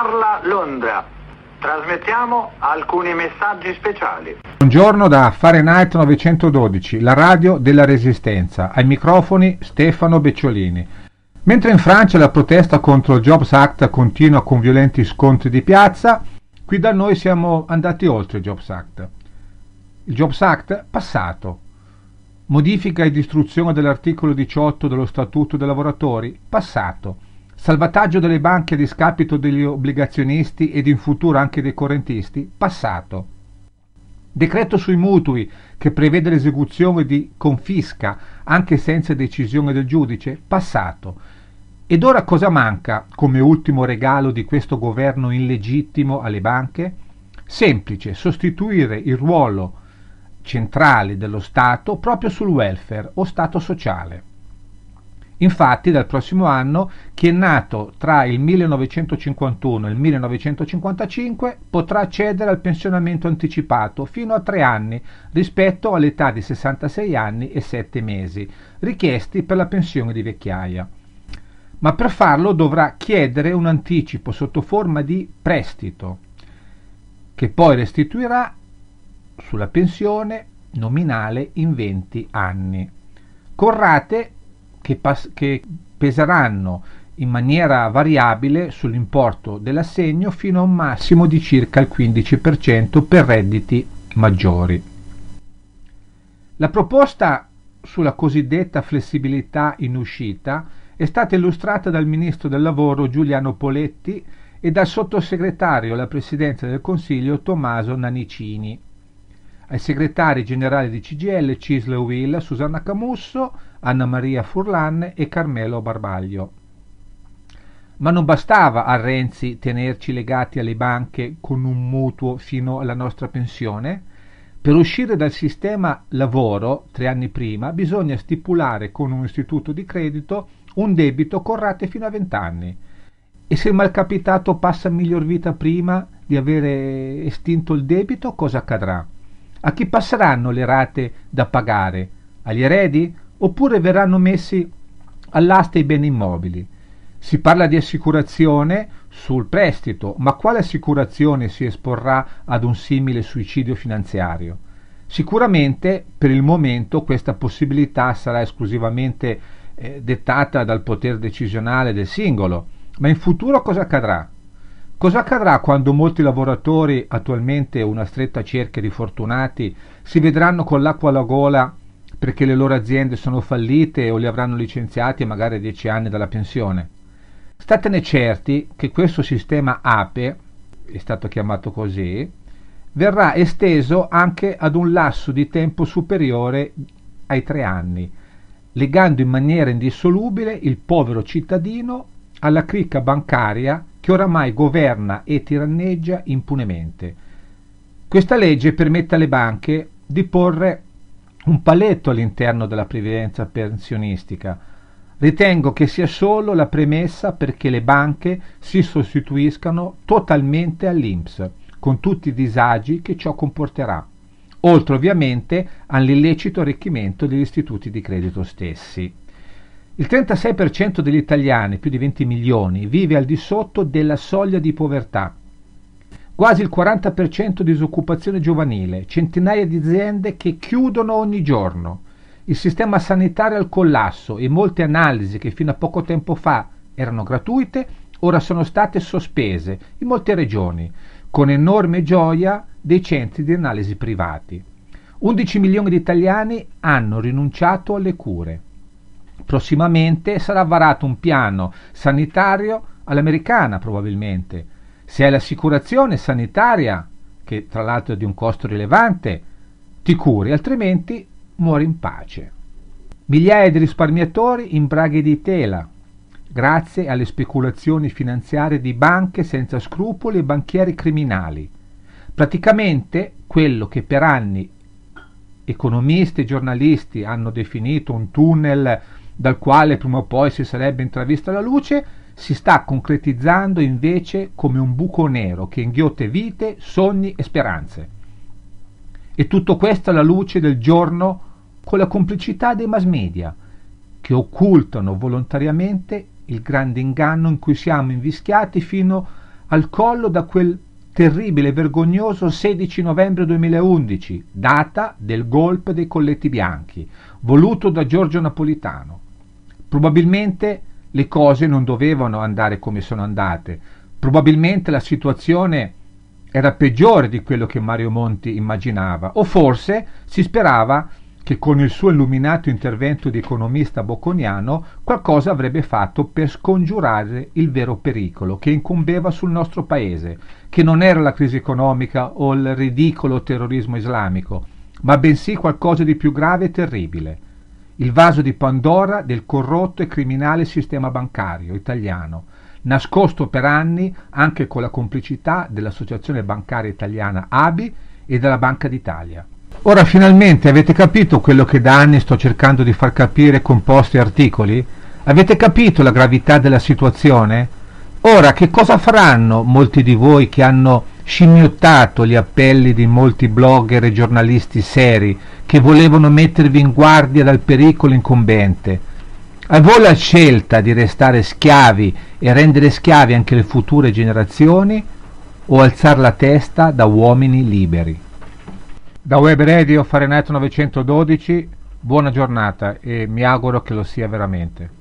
parla Londra. Trasmettiamo alcuni messaggi speciali. Buongiorno da Fahrenheit 912, la radio della Resistenza. Ai microfoni Stefano Becciolini. Mentre in Francia la protesta contro il Jobs Act continua con violenti scontri di piazza, qui da noi siamo andati oltre il Jobs Act. Il Jobs Act passato. Modifica e distruzione dell'articolo 18 dello Statuto dei lavoratori passato Salvataggio delle banche a discapito degli obbligazionisti ed in futuro anche dei correntisti? Passato. Decreto sui mutui che prevede l'esecuzione di confisca anche senza decisione del giudice? Passato. Ed ora cosa manca come ultimo regalo di questo governo illegittimo alle banche? Semplice, sostituire il ruolo centrale dello Stato proprio sul welfare o Stato sociale. Infatti dal prossimo anno chi è nato tra il 1951 e il 1955 potrà accedere al pensionamento anticipato fino a tre anni rispetto all'età di 66 anni e 7 mesi richiesti per la pensione di vecchiaia. Ma per farlo dovrà chiedere un anticipo sotto forma di prestito che poi restituirà sulla pensione nominale in 20 anni con rate che, pas- che peseranno in maniera variabile sull'importo dell'assegno fino a un massimo di circa il 15% per redditi maggiori. La proposta sulla cosiddetta flessibilità in uscita è stata illustrata dal ministro del lavoro Giuliano Poletti e dal sottosegretario alla presidenza del Consiglio Tommaso Nanicini ai segretari generali di CGL Cisle Will, Susanna Camusso, Anna Maria Furlan e Carmelo Barbaglio. Ma non bastava a Renzi tenerci legati alle banche con un mutuo fino alla nostra pensione? Per uscire dal sistema lavoro, tre anni prima, bisogna stipulare con un istituto di credito un debito con rate fino a vent'anni. E se il malcapitato passa miglior vita prima di avere estinto il debito, cosa accadrà? A chi passeranno le rate da pagare? Agli eredi? Oppure verranno messi all'asta i beni immobili? Si parla di assicurazione sul prestito, ma quale assicurazione si esporrà ad un simile suicidio finanziario? Sicuramente per il momento questa possibilità sarà esclusivamente eh, dettata dal potere decisionale del singolo, ma in futuro cosa accadrà? Cosa accadrà quando molti lavoratori, attualmente una stretta cerchia di fortunati, si vedranno con l'acqua alla gola perché le loro aziende sono fallite o li avranno licenziati a magari dieci anni dalla pensione? Statene certi che questo sistema APE, è stato chiamato così, verrà esteso anche ad un lasso di tempo superiore ai tre anni, legando in maniera indissolubile il povero cittadino alla cricca bancaria che oramai governa e tiranneggia impunemente. Questa legge permette alle banche di porre un paletto all'interno della previdenza pensionistica. Ritengo che sia solo la premessa perché le banche si sostituiscano totalmente all'INPS, con tutti i disagi che ciò comporterà, oltre ovviamente all'illecito arricchimento degli istituti di credito stessi. Il 36% degli italiani, più di 20 milioni, vive al di sotto della soglia di povertà. Quasi il 40% di disoccupazione giovanile, centinaia di aziende che chiudono ogni giorno. Il sistema sanitario al collasso e molte analisi che fino a poco tempo fa erano gratuite, ora sono state sospese in molte regioni, con enorme gioia dei centri di analisi privati. 11 milioni di italiani hanno rinunciato alle cure. Prossimamente sarà varato un piano sanitario all'americana probabilmente. Se hai l'assicurazione sanitaria, che tra l'altro è di un costo rilevante, ti curi, altrimenti muori in pace. Migliaia di risparmiatori in braghe di tela, grazie alle speculazioni finanziarie di banche senza scrupoli e banchieri criminali. Praticamente quello che per anni economisti e giornalisti hanno definito un tunnel dal quale prima o poi si sarebbe intravista la luce, si sta concretizzando invece come un buco nero che inghiotte vite, sogni e speranze. E tutto questo alla luce del giorno con la complicità dei mass media, che occultano volontariamente il grande inganno in cui siamo invischiati fino al collo da quel terribile e vergognoso 16 novembre 2011, data del golpe dei colletti bianchi, voluto da Giorgio Napolitano. Probabilmente le cose non dovevano andare come sono andate, probabilmente la situazione era peggiore di quello che Mario Monti immaginava, o forse si sperava che con il suo illuminato intervento di economista bocconiano qualcosa avrebbe fatto per scongiurare il vero pericolo che incombeva sul nostro paese, che non era la crisi economica o il ridicolo terrorismo islamico, ma bensì qualcosa di più grave e terribile, il vaso di Pandora del corrotto e criminale sistema bancario italiano, nascosto per anni anche con la complicità dell'Associazione Bancaria Italiana ABI e della Banca d'Italia. Ora finalmente avete capito quello che da anni sto cercando di far capire con posti e articoli? Avete capito la gravità della situazione? Ora che cosa faranno molti di voi che hanno scimmiottato gli appelli di molti blogger e giornalisti seri che volevano mettervi in guardia dal pericolo incombente? A voi la scelta di restare schiavi e rendere schiavi anche le future generazioni o alzare la testa da uomini liberi? Da Web Radio Fahrenheit 912, buona giornata e mi auguro che lo sia veramente.